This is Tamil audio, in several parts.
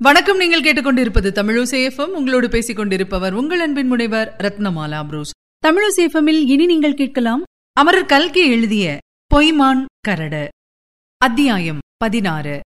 வணக்கம் நீங்கள் கேட்டுக்கொண்டிருப்பது தமிழசேஃபம் உங்களோடு பேசிக் கொண்டிருப்பவர் உங்கள் அன்பின் முனைவர் ரத்னமாலா புரூஸ். தமிழசேஃபமில் இனி நீங்கள் கேட்கலாம் அமரர் கல்கி எழுதிய பொய்மான் கரடு. அத்தியாயம் பதினாறு.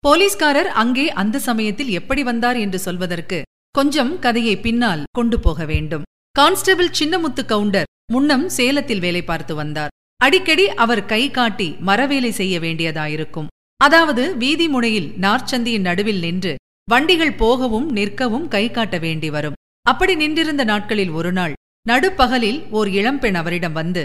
போலீஸ்காரர் அங்கே அந்த சமயத்தில் எப்படி வந்தார் என்று சொல்வதற்கு கொஞ்சம் கதையை பின்னால் கொண்டு போக வேண்டும். கான்ஸ்டபிள் சின்னமுத்து கவுண்டர் முன்னம் சேலத்தில் வேலை பார்த்து வந்தார். அடிக்கடி அவர் கை காட்டி மரவேலை செய்ய வேண்டியதாயிருக்கும். அதாவது வீதி முனையில் நார்ச்சந்தியின் நடுவில் நின்று வண்டிகள் போகவும் நிற்கவும் கை காட்ட வேண்டி வரும். அப்படி நின்றிருந்த நாட்களில் ஒரு நாள் நடுப்பகலில் ஓர் இளம்பெண் அவரிடம் வந்து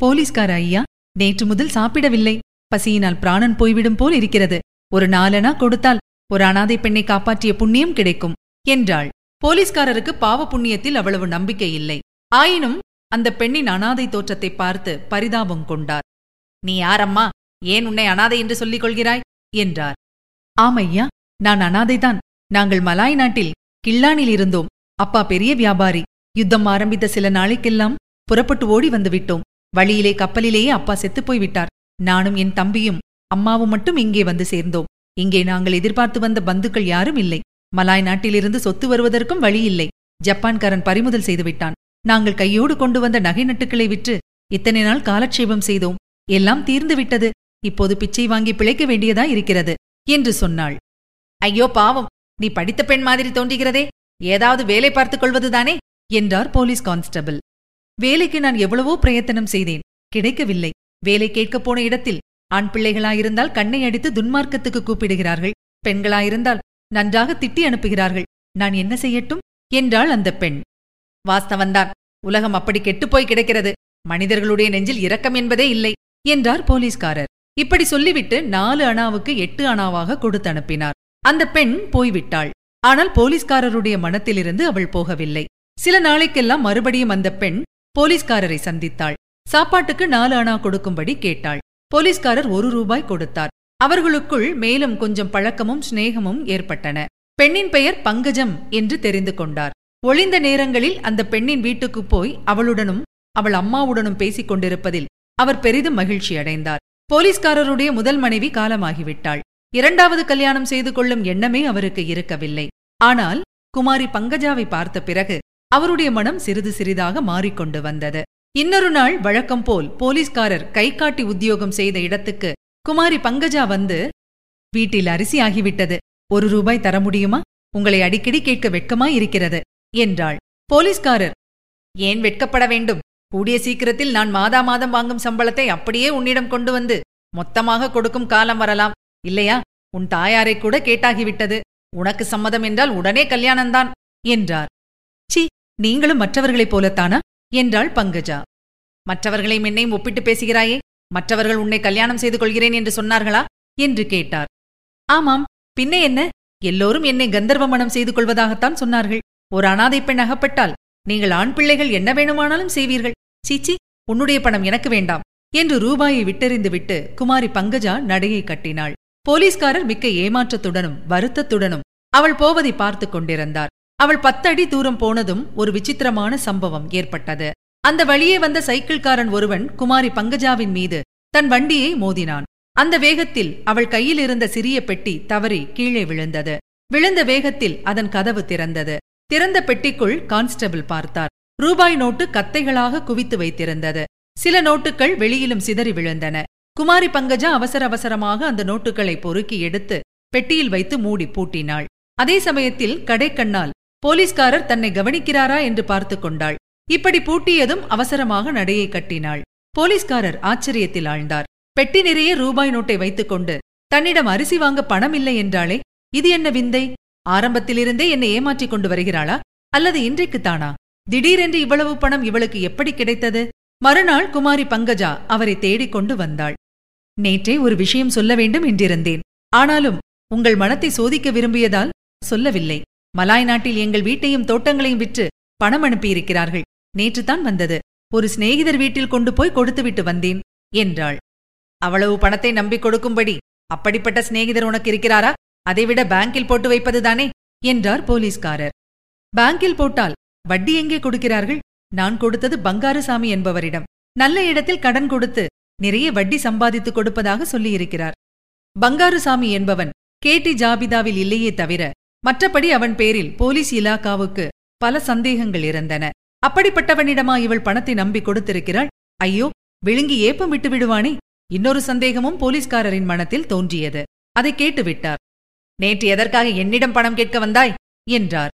போலீஸ்கார ஐயா நேற்று முதல் சாப்பிடவில்லை. பசியினால் பிராணன் போய்விடும் போல் இருக்கிறது. ஒரு நாலனா கொடுத்தால் ஒரு அனாதை பெண்ணை காப்பாற்றிய புண்ணியம் கிடைக்கும் என்றாள். போலீஸ்காரருக்கு பாவ புண்ணியத்தில் அவ்வளவு நம்பிக்கை இல்லை. ஆயினும் அந்த பெண்ணின் அனாதை தோற்றத்தை பார்த்து பரிதாபம் கொண்டார். நீ யாரம்மா? ஏன் உன்னை அனாதை என்று சொல்லிக் கொள்கிறாய் என்றார். ஆமையா நான் அனாதைதான். நாங்கள் மலாய் நாட்டில் கிள்ளானில் இருந்தோம். அப்பா பெரிய வியாபாரி. யுத்தம் ஆரம்பித்த சில நாளைக்கெல்லாம் புறப்பட்டு ஓடி வந்துவிட்டோம். வழியிலே கப்பலிலேயே அப்பா செத்துப்போய் விட்டார் நானும் என் தம்பியும் அம்மாவும் மட்டும் இங்கே வந்து சேர்ந்தோம். இங்கே நாங்கள் எதிர்பார்த்து வந்த பந்துக்கள் யாரும் இல்லை. மலாய் நாட்டிலிருந்து சொத்து வருவதற்கும் வழி இல்லை. ஜப்பான்காரன் பறிமுதல் செய்துவிட்டான் நாங்கள் கையோடு கொண்டு வந்த நகை நட்டுக்களை விற்று இத்தனை நாள் காலட்சேபம் செய்தோம். எல்லாம் தீர்ந்து விட்டது. இப்போது பிச்சை வாங்கி பிழைக்க வேண்டியதா இருக்கிறது? என்று சொன்னாள். ஐயோ பாவம்! நீ படித்த பெண் மாதிரி தோன்றுகிறதே! ஏதாவது வேலை பார்த்துக் கொள்வதுதானே? என்றார் போலீஸ் கான்ஸ்டபிள். வேலைக்கு நான் எவ்வளவோ பிரயத்தனம் செய்தேன். கிடைக்கவில்லை. வேலை கேட்கப் போன இடத்தில் ஆண் பிள்ளைகளாயிருந்தால் கண்ணை அடித்து துன்மார்க்கத்துக்கு கூப்பிடுகிறார்கள். பெண்களாயிருந்தால் நன்றாக திட்டி அனுப்புகிறார்கள். நான் என்ன செய்யட்டும்? என்றாள் அந்த பெண். வாஸ்தவன்தான் உலகம் அப்படி கெட்டுப்போய் கிடக்கிறது. மனிதர்களுடைய நெஞ்சில் இரக்கம் என்பதே இல்லை என்றார் போலீஸ்காரர். இப்படி சொல்லிவிட்டு நாலு அணாவுக்கு எட்டு அணாவாக கொடுத்து அனுப்பினார். அந்த பெண் போய்விட்டாள். ஆனால் போலீஸ்காரருடைய மனத்திலிருந்து அவள் போகவில்லை. சில நாளைக்கெல்லாம் மறுபடியும் அந்த பெண் போலீஸ்காரரை சந்தித்தாள். சாப்பாட்டுக்கு நாலு அணா கொடுக்கும்படி கேட்டாள். போலீஸ்காரர் ஒரு ரூபாய் கொடுத்தார். அவர்களுக்குள் மேலும் கொஞ்சம் பழக்கமும் சிநேகமும் ஏற்பட்டன. பெண்ணின் பெயர் பங்கஜம் என்று தெரிந்து கொண்டார். ஒளிந்த நேரங்களில் அந்த பெண்ணின் வீட்டுக்குப் போய் அவளுடனும் அவள் அம்மாவுடனும் பேசிக் கொண்டிருப்பதில் அவர் பெரிதும் மகிழ்ச்சி அடைந்தார் போலீஸ்காரருடைய முதல் மனைவி காலமாகிவிட்டாள். இரண்டாவது கல்யாணம் செய்து கொள்ளும் எண்ணமே அவருக்கு இருக்கவில்லை. ஆனால் குமாரி பங்கஜாவை பார்த்த பிறகு அவருடைய மனம் சிறிது சிறிதாக மாறிக்கொண்டு வந்தது. இன்னொரு நாள் வழக்கம் போல் போலீஸ்காரர் கை காட்டி உத்தியோகம் செய்த இடத்துக்கு குமாரி பங்கஜா வந்து வீட்டில் அரிசி ஆகிவிட்டது. ஒரு ரூபாய் தர முடியுமா? உங்களை அடிக்கடி கேட்க வெட்கமாயிருக்கிறது என்றாள். போலீஸ்காரர் ஏன் வெட்கப்பட வேண்டும்? கூடிய சீக்கிரத்தில் நான் மாதா மாதம் வாங்கும் சம்பளத்தை அப்படியே உன்னிடம் கொண்டு வந்து மொத்தமாக கொடுக்கும் காலம் வரலாம். இல்லையா? உன் தாயாரை கூட கேட்டாகிவிட்டது. உனக்கு சம்மதம் என்றால் உடனே கல்யாணம்தான் என்றார். சி நீங்களும் மற்றவர்களைப் போலத்தானா? என்றாள் பங்கஜா. மற்றவர்களையும் என்னையும் ஒப்பிட்டு பேசுகிறாயே மற்றவர்கள் உன்னை கல்யாணம் செய்து கொள்கிறேன் என்று சொன்னார்களா? என்று கேட்டார். ஆமாம் பின்னே என்ன? எல்லோரும் என்னை கந்தர்வ மணம் செய்து கொள்வதாகத்தான் சொன்னார்கள். ஒரு அனாதை பெண் அகப்பட்டால் நீங்கள் ஆண் பிள்ளைகள் என்ன வேணுமானாலும் செய்வீர்கள். சீச்சி உன்னுடைய பணம் எனக்கு வேண்டாம் என்று ரூபாயை விட்டெறிந்து விட்டு குமாரி பங்கஜா நடையை கட்டினாள். போலீஸ்காரர் மிக்க ஏமாற்றத்துடனும் வருத்தத்துடனும் அவள் போவதை பார்த்து கொண்டிருந்தார். அவள் பத்தடி தூரம் போனதும் ஒரு விசித்திரமான சம்பவம் ஏற்பட்டது. அந்த வழியே வந்த சைக்கிள்காரன் ஒருவன் குமாரி பங்கஜாவின் மீது தன் வண்டியை மோதினான். அந்த வேகத்தில் அவள் கையில் இருந்த சிறிய பெட்டி தவறி கீழே விழுந்தது. விழுந்த வேகத்தில் அதன் கதவு திறந்தது. திறந்த பெட்டிக்குள் கான்ஸ்டபிள் பார்த்தார். ரூபாய் நோட்டு கத்தைகளாக குவித்து வைத்திருந்தது. சில நோட்டுகள் வெளியிலும் சிதறி விழுந்தன. குமாரி பங்கஜா அவசர அவசரமாக அந்த நோட்டுகளை பொறுக்கி எடுத்து பெட்டியில் வைத்து மூடி பூட்டினாள். அதே சமயத்தில் கடைக்கண்ணால் போலீஸ்காரர் தன்னை கவனிக்கிறாரா? என்று பார்த்து கொண்டாள். இப்படி பூட்டியதும் அவசரமாக நடையை கட்டினாள். போலீஸ்காரர் ஆச்சரியத்தில் ஆழ்ந்தார். பெட்டி நிறைய ரூபாய் நோட்டை வைத்துக்கொண்டு தன்னிடம் அரிசி வாங்க பணம் இல்லை என்றாலே இது என்ன விந்தை? ஆரம்பத்திலிருந்தே என்னை ஏமாற்றிக் கொண்டு வருகிறாளா? அல்லது இன்றைக்குத்தானா? திடீரென்று இவ்வளவு பணம் இவளுக்கு எப்படி கிடைத்தது? மறுநாள் குமாரி பங்கஜா அவரை தேடிக் கொண்டு வந்தாள். நேற்றே ஒரு விஷயம் சொல்ல வேண்டும் என்றிருந்தேன். ஆனாலும் உங்கள் மனத்தை சோதிக்க விரும்பியதால் சொல்லவில்லை. மலாய் நாட்டில் எங்கள் வீட்டையும் தோட்டங்களையும் விற்று பணம் அனுப்பியிருக்கிறார்கள். நேற்றுத்தான் வந்தது. ஒரு சிநேகிதர் வீட்டில் கொண்டு போய் கொடுத்துவிட்டு வந்தேன் என்றாள். அவ்வளவு பணத்தை நம்பிக் கொடுக்கும்படி அப்படிப்பட்ட சிநேகிதர் உனக்கு இருக்கிறாரா? அதைவிட பேங்கில் போட்டு வைப்பதுதானே? என்றார் போலீஸ்காரர். பேங்கில் போட்டால் வட்டி எங்கே கொடுக்கிறார்கள்? நான் கொடுத்தது பங்காருசாமி என்பவரிடம். நல்ல இடத்தில் கடன் கொடுத்து நிறைய வட்டி சம்பாதித்துக் கொடுப்பதாக சொல்லியிருக்கிறார். பங்காருசாமி என்பவன் கேட்டி ஜாபிதாவில் இல்லையே தவிர மற்றபடி அவன் பேரில் போலீஸ் இலாக்காவுக்கு பல சந்தேகங்கள் இருந்தன. அப்படிப்பட்டவனிடமா இவள் பணத்தை நம்பி கொடுத்திருக்கிறாள்? ஐயோ விழுங்கி ஏப்பம் விட்டு விடுவானே? இன்னொரு சந்தேகமும் போலீஸ்காரரின் மனத்தில் தோன்றியது. அதை கேட்டுவிட்டார். நேற்று எதற்காக என்னிடம் பணம் கேட்க வந்தாய்? என்றார்.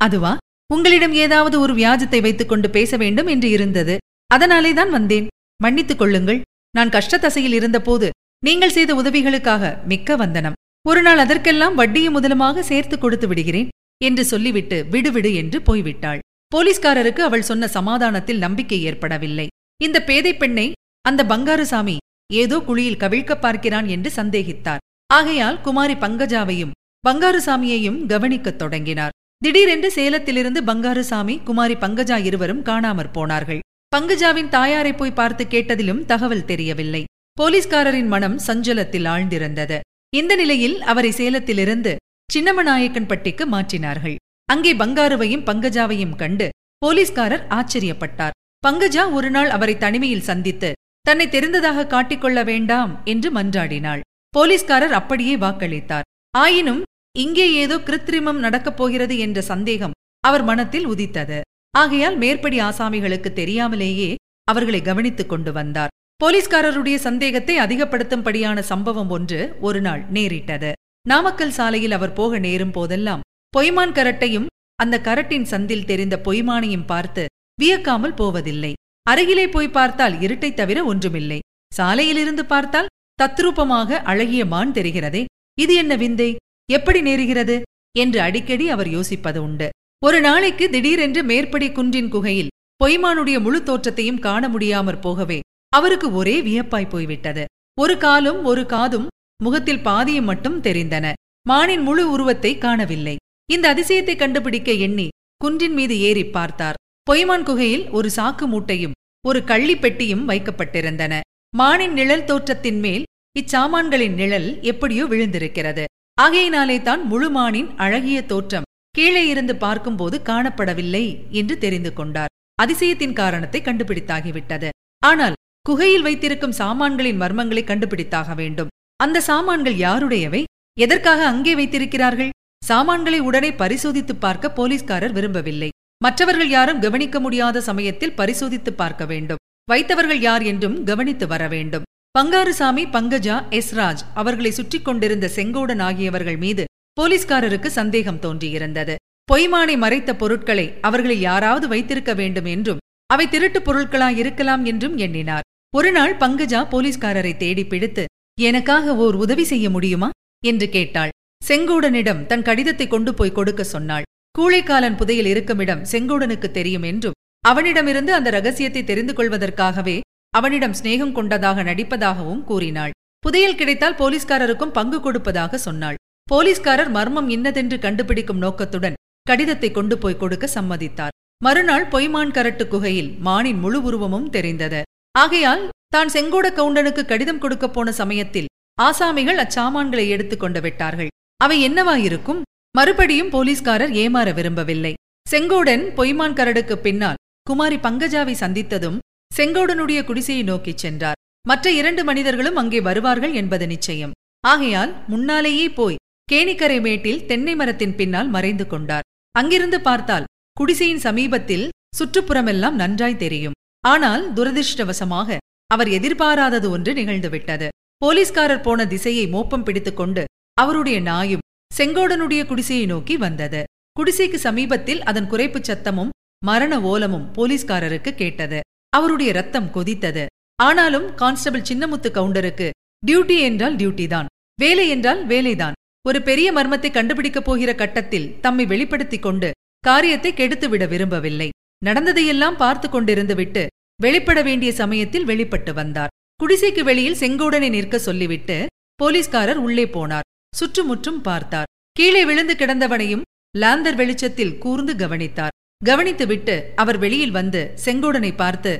அதுவா? உங்களிடம் ஏதாவது ஒரு வியாஜத்தை வைத்துக்கொண்டு பேச வேண்டும் என்று இருந்தது. அதனாலேதான் வந்தேன். மன்னித்துக் கொள்ளுங்கள். நான் கஷ்டத்தசையில் இருந்தபோது நீங்கள் செய்த உதவிகளுக்காக மிக்க வந்தனம். ஒரு நாள் அதற்கெல்லாம் வட்டியும் முதலுமாக சேர்த்து கொடுத்து விடுகிறேன் என்று சொல்லிவிட்டு விடுவிடு என்று போய்விட்டாள். போலீஸ்காரருக்கு அவள் சொன்ன சமாதானத்தில் நம்பிக்கை ஏற்படவில்லை. இந்த பேதை பெண்ணை அந்த பங்காருசாமி ஏதோ குழியில் கவிழ்க்க பார்க்கிறான் என்று சந்தேகித்தார். ஆகையால் குமாரி பங்கஜாவையும் பங்காருசாமியையும் கவனிக்கத் தொடங்கினார். திடீரென்று சேலத்திலிருந்து பங்காரசாமி குமாரி பங்கஜா இருவரும் காணாமற் போனார்கள். பங்கஜாவின் தாயாரை போய் பார்த்து கேட்டதிலும் தகவல் தெரியவில்லை. போலீஸ்காரரின் மனம் சஞ்சலத்தில் ஆழ்ந்திருந்தது. இந்த நிலையில் அவரை சேலத்திலிருந்து சின்னமநாயக்கன்பட்டிக்கு மாற்றினார்கள். அங்கே பங்காருவையும் பங்கஜாவையும் கண்டு போலீஸ்காரர் ஆச்சரியப்பட்டார். பங்கஜா ஒருநாள் அவரை தனிமையில் சந்தித்து தன்னை தெரிந்ததாக காட்டிக்கொள்ள வேண்டாம் என்று மன்றாடினாள். போலீஸ்காரர் அப்படியே வாக்களித்தார். ஆயினும் இங்கே ஏதோ கிருத்திரிமம் நடக்கப் போகிறது என்ற சந்தேகம் அவர் மனத்தில் உதித்தது. ஆகையால் மேற்படி ஆசாமிகளுக்கு தெரியாமலேயே அவர்களை கவனித்துக் கொண்டு வந்தார். போலீஸ்காரருடைய சந்தேகத்தை அதிகப்படுத்தும்படியான சம்பவம் ஒன்று ஒரு நாள் நேரிட்டது. நாமக்கல் சாலையில் அவர் போக நேரும் போதெல்லாம் பொய்மான் கரட்டையும் அந்த கரட்டின் சந்தில் தெரிந்த பொய்மானையும் பார்த்து வியக்காமல் போவதில்லை. அருகிலே போய் பார்த்தால் இருட்டை தவிர ஒன்றுமில்லை. சாலையிலிருந்து பார்த்தால் தத்ரூபமாக அழகிய மான் தெரிகிறதே. இது என்ன விந்தை? எப்படி நேருகிறது? என்று அடிக்கடி அவர் யோசிப்பது உண்டு. ஒரு நாளைக்கு திடீரென்று மேற்படி குன்றின் குகையில் பொய்மானுடைய முழு தோற்றத்தையும் காண முடியாமற் போகவே அவருக்கு ஒரே வியப்பாய் போய்விட்டது. ஒரு காலும் ஒரு காதும் முகத்தில் பாதியும் மட்டும் தெரிந்தன. மானின் முழு உருவத்தை காணவில்லை. இந்த அதிசயத்தை கண்டுபிடிக்க எண்ணி குன்றின் மீது ஏறிப் பார்த்தார். பொய்மான் குகையில் ஒரு சாக்கு மூட்டையும் ஒரு கள்ளி பெட்டியும் வைக்கப்பட்டிருந்தன. மானின் நிழல் தோற்றத்தின் மேல் இச்சாமான்களின் நிழல் எப்படியோ விழுந்திருக்கிறது. ஆகையினாலே தான் முழுமானின் அழகிய தோற்றம் கீழே இருந்து பார்க்கும்போது காணப்படவில்லை என்று தெரிந்து கொண்டார். அதிசயத்தின் காரணத்தை கண்டுபிடித்தாகிவிட்டது. ஆனால் குகையில் வைத்திருக்கும் சாமான்களின் மர்மங்களை கண்டுபிடித்தாக வேண்டும். அந்த சாமான்கள் யாருடையவை? எதற்காக அங்கே வைத்திருக்கிறார்கள்? சாமான்களை உடனே பரிசோதித்துப் பார்க்க போலீஸ்காரர் விரும்பவில்லை. மற்றவர்கள் யாரும் கவனிக்க முடியாத சமயத்தில் பரிசோதித்துப் பார்க்க வேண்டும். வைத்தவர்கள் யார் என்றும் கவனித்து வர வேண்டும். பங்காருசாமி பங்கஜா எஸ்ராஜ் அவர்களை சுற்றிக் கொண்டிருந்த செங்கோடன் ஆகியவர்கள் மீது போலீஸ்காரருக்கு சந்தேகம் தோன்றியிருந்தது. பொய்மானை மறைத்த பொருட்களை அவர்களில் யாராவது வைத்திருக்க வேண்டும் என்றும் அவை திருட்டுப் பொருட்களாய் இருக்கலாம் என்றும் எண்ணினார். ஒருநாள் பங்கஜா போலீஸ்காரரை தேடி பிடித்து எனக்காக ஓர் உதவி செய்ய முடியுமா? என்று கேட்டாள். செங்கோடனிடம் தன் கடிதத்தை கொண்டு போய் கொடுக்க சொன்னாள். கூழைக்காலன் புதையில் இருக்குமிடம் செங்கோடனுக்கு தெரியும் என்றும் அவனிடமிருந்து அந்த ரகசியத்தை தெரிந்து கொள்வதற்காகவே அவனிடம் சிநேகம் கொண்டதாக நடிப்பதாகவும் கூறினாள். புதையல் கிடைத்தால் போலீஸ்காரருக்கும் பங்கு கொடுப்பதாக சொன்னாள். போலீஸ்காரர் மர்மம் இன்னதென்று கண்டுபிடிக்கும் நோக்கத்துடன் கடிதத்தை கொண்டு போய் கொடுக்க சம்மதித்தார். மறுநாள் பொய்மான் கரட்டு குகையில் மானின் முழு உருவமும் தெரிந்தது. ஆகையால் தான் செங்கோட கவுண்டனுக்கு கடிதம் கொடுக்கப் போன சமயத்தில் ஆசாமிகள் அச்சாமான்களை எடுத்துக் கொண்டு விட்டார்கள். அவை என்னவாயிருக்கும்? மறுபடியும் போலீஸ்காரர் ஏமாற விரும்பவில்லை. செங்கோடன் பொய்மான் கரடுக்கு பின்னால் குமாரி பங்கஜாவை சந்தித்ததும் செங்கோடனுடைய குடிசையை நோக்கிச் சென்றார். மற்ற இரண்டு மனிதர்களும் அங்கே வருவார்கள் என்பது நிச்சயம். ஆகையால் முன்னாலேயே போய் கேணிக்கரை மேட்டில் தென்னை மரத்தின் பின்னால் மறைந்து கொண்டார். அங்கிருந்து பார்த்தால் குடிசையின் சமீபத்தில் சுற்றுப்புறமெல்லாம் நன்றாய் தெரியும். ஆனால் துரதிருஷ்டவசமாக அவர் எதிர்பாராதது ஒன்று நிகழ்ந்துவிட்டது. போலீஸ்காரர் போன திசையை மோப்பம் பிடித்துக்கொண்டு அவருடைய நாயும் செங்கோடனுடைய குடிசையை நோக்கி வந்தது. குடிசைக்கு சமீபத்தில் அதன் குறைப்புச் சத்தமும் மரண ஓலமும் போலீஸ்காரருக்கு கேட்டது. அவருடைய ரத்தம் கொதித்தது. ஆனாலும் கான்ஸ்டபிள் சின்னமுத்து கவுண்டருக்கு டியூட்டி என்றால் டியூட்டி தான் வேலை என்றால் வேலைதான். ஒரு பெரிய மர்மத்தை கண்டுபிடிக்கப் போகிற கட்டத்தில் தம்மை வெளிப்படுத்திக் கொண்டு காரியத்தை கெடுத்துவிட விரும்பவில்லை. நடந்ததையெல்லாம் பார்த்து கொண்டிருந்துவிட்டு வெளிப்பட வேண்டிய சமயத்தில் வெளிப்பட்டு வந்தார். குடிசைக்கு வெளியில் செங்கோடனை நிற்க சொல்லிவிட்டு போலீஸ்காரர் உள்ளே போனார். சுற்றுமுற்றும் பார்த்தார். கீழே விழுந்து கிடந்தவனையும் லாந்தர் வெளிச்சத்தில் கூர்ந்து கவனித்தார். கவனித்துவிட்டு அவர் வெளியில் வந்து செங்கோடனை பார்த்து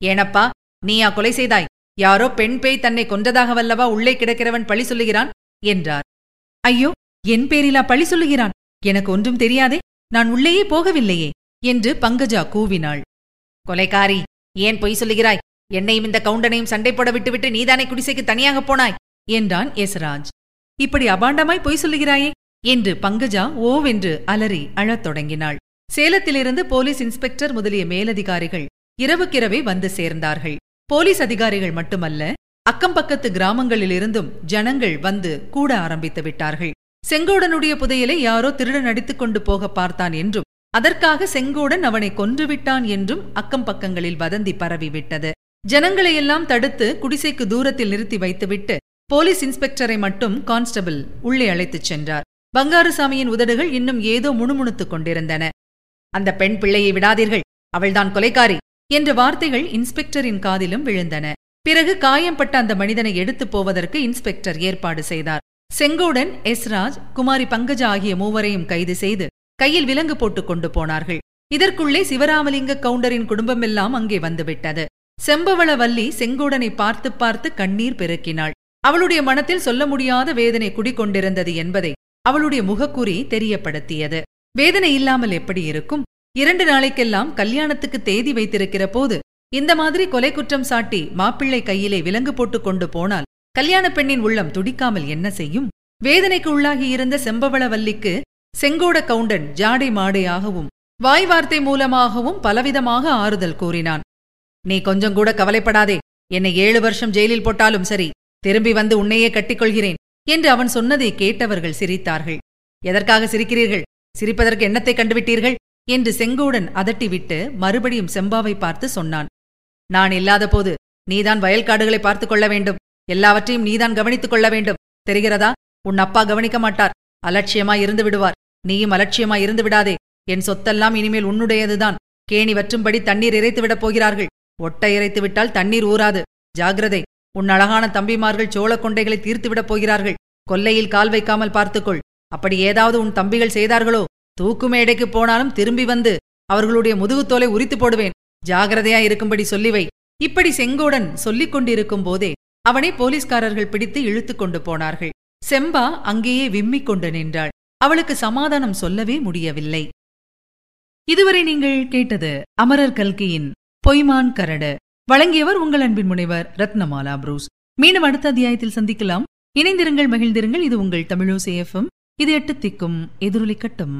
ஏனப்பா நீயா கொலை செய்தாய். யாரோ பெண் பேய் தன்னை கொன்றதாக வல்லவா உள்ளே கிடக்கிறவன் பழி சொல்லுகிறான்? என்றார். ஐயோ என் பேரிலா பழி சொல்லுகிறான். எனக்கு ஒன்றும் தெரியாதே. நான் உள்ளேயே போகவில்லையே என்று பங்கஜா கூவினாள். கொலைக்காரி ஏன் பொய் சொல்லுகிறாய்? என்னையும் இந்த கவுண்டனையும் சண்டை போட விட்டுவிட்டு நீதானே குடிசைக்கு தனியாக போனாய்? என்றான் எஸ்ராஜ் இப்படி அபாண்டமாய் பொய் சொல்லுகிறாயே என்று பங்கஜா ஓவென்று அலறி அழத் தொடங்கினாள். சேலத்திலிருந்து போலீஸ் இன்ஸ்பெக்டர் முதலிய மேலதிகாரிகள் இரவுக்கிரவே வந்து சேர்ந்தார்கள். போலீஸ் அதிகாரிகள் மட்டுமல்ல அக்கம்பக்கத்து கிராமங்களிலிருந்தும் ஜனங்கள் வந்து கூட ஆரம்பித்து விட்டார்கள். செங்கோடனுடைய புதையலை யாரோ திருடன் அடித்துக் கொண்டு போக பார்த்தான் என்றும் அதற்காக செங்கோடன் அவனை கொன்றுவிட்டான் என்றும் அக்கம் பக்கங்களில் வதந்தி பரவிவிட்டது ஜனங்களையெல்லாம் தடுத்து குடிசைக்கு தூரத்தில் நிறுத்தி வைத்துவிட்டு போலீஸ் இன்ஸ்பெக்டரை மட்டும் கான்ஸ்டபிள் உள்ளே அழைத்துச் சென்றார். பங்காருசாமியின் உதடுகள் இன்னும் ஏதோ முணுமுணுத்துக் கொண்டிருந்தன. அந்த பெண் பிள்ளையை விடாதீர்கள் அவள்தான் கொலைக்காரி என்ற வார்த்தைகள் இன்ஸ்பெக்டரின் காதிலும் விழுந்தன. பிறகு காயம்பட்ட அந்த மனிதனை எடுத்துப் போவதற்கு இன்ஸ்பெக்டர் ஏற்பாடு செய்தார். செங்கோடன் எஸ்ராஜ் குமாரி பங்கஜா ஆகிய மூவரையும் கைது செய்து கையில் விலங்கு போட்டுக் கொண்டு போனார்கள். இதற்குள்ளே சிவராமலிங்க கவுண்டரின் குடும்பமெல்லாம் அங்கே வந்துவிட்டது. செம்பவளவல்லி செங்கோடனை பார்த்து பார்த்து கண்ணீர் பெருக்கினாள். அவளுடைய மனத்தில் சொல்ல முடியாத வேதனை குடிக்கொண்டிருந்தது என்பதை அவளுடைய முகக்குறி தெரியப்படுத்தியது. வேதனை இல்லாமல் எப்படி இருக்கும்? இரண்டு நாளைக்கெல்லாம் கல்யாணத்துக்கு தேதி வைத்திருக்கிற போது இந்த மாதிரி கொலை குற்றம் சாட்டி மாப்பிள்ளை கையிலே விலங்கு போட்டுக் கொண்டு போனால் கல்யாண பெண்ணின் உள்ளம் துடிக்காமல் என்ன செய்யும்? வேதனைக்கு உள்ளாகி இருந்த செம்பவளவல்லிக்கு செங்கோட கவுண்டன் ஜாடை மாடையாகவும் வாய் வார்த்தை மூலமாகவும் பலவிதமாக ஆறுதல் கூறினான். நீ கொஞ்சம் கூட கவலைப்படாதே. என்னை ஏழு வருஷம் ஜெயிலில் போட்டாலும் சரி திரும்பி வந்து உன்னையே கட்டிக்கொள்கிறேன் என்று அவன் சொன்னதை கேட்டவர்கள் சிரித்தார்கள். எதற்காக சிரிக்கிறீர்கள்? சிரிப்பதற்கு என்னத்தைக் கண்டுவிட்டீர்கள்? என்று செங்கோடன் அதட்டிவிட்டு மறுபடியும் செம்பாவை பார்த்து சொன்னான். நான் இல்லாதபோது நீதான் வயல்காடுகளை பார்த்துக் கொள்ள வேண்டும். எல்லாவற்றையும் நீதான் கவனித்துக் கொள்ள வேண்டும். தெரிகிறதா? உன் அப்பா கவனிக்க மாட்டார். அலட்சியமாய் இருந்து விடுவார். நீயும் அலட்சியமாய் இருந்து விடாதே. என் சொத்தெல்லாம் இனிமேல் உன்னுடையதுதான். கேணி வற்றும்படி தண்ணீர் இறைத்து விடப் போகிறார்கள். ஒட்டை இறைத்து விட்டால் தண்ணீர் ஊறாது. ஜாகிரதை. உன் அழகான தம்பிமார்கள் சோழ கொண்டைகளை தீர்த்துவிடப் போகிறார்கள். கொல்லையில் கால் வைக்காமல் பார்த்துக்கொள். அப்படி ஏதாவது உன் தம்பிகள் செய்தார்களோ? தூக்கு மேடைக்கு போனாலும் திரும்பி வந்து அவர்களுடைய முதுகுத்தோலை உரித்து போடுவேன். ஜாகிரதையா இருக்கும்படி சொல்லிவை. இப்படி செங்கோடன் சொல்லிக் கொண்டிருக்கும் போதே அவனை போலீஸ்காரர்கள் பிடித்து இழுத்துக் கொண்டு போனார்கள். செம்பா அங்கேயே விம்மிக் கொண்டு நின்றாள். அவளுக்கு சமாதானம் சொல்லவே முடியவில்லை. இதுவரை நீங்கள் கேட்டது அமரர் கல்கியின் பொய்மான் கரடு. வழங்கியவர் உங்கள் அன்பின் முனைவர் ரத்னமாலா புரூஸ். மீண்டும் அடுத்த அத்தியாயத்தில் சந்திக்கலாம். இணைந்திருங்கள் மகிழ்ந்திருங்கள். இது உங்கள் தமிழோசேஃபம் இது எட்டு திக்கும் எதிரொலிக்கட்டும்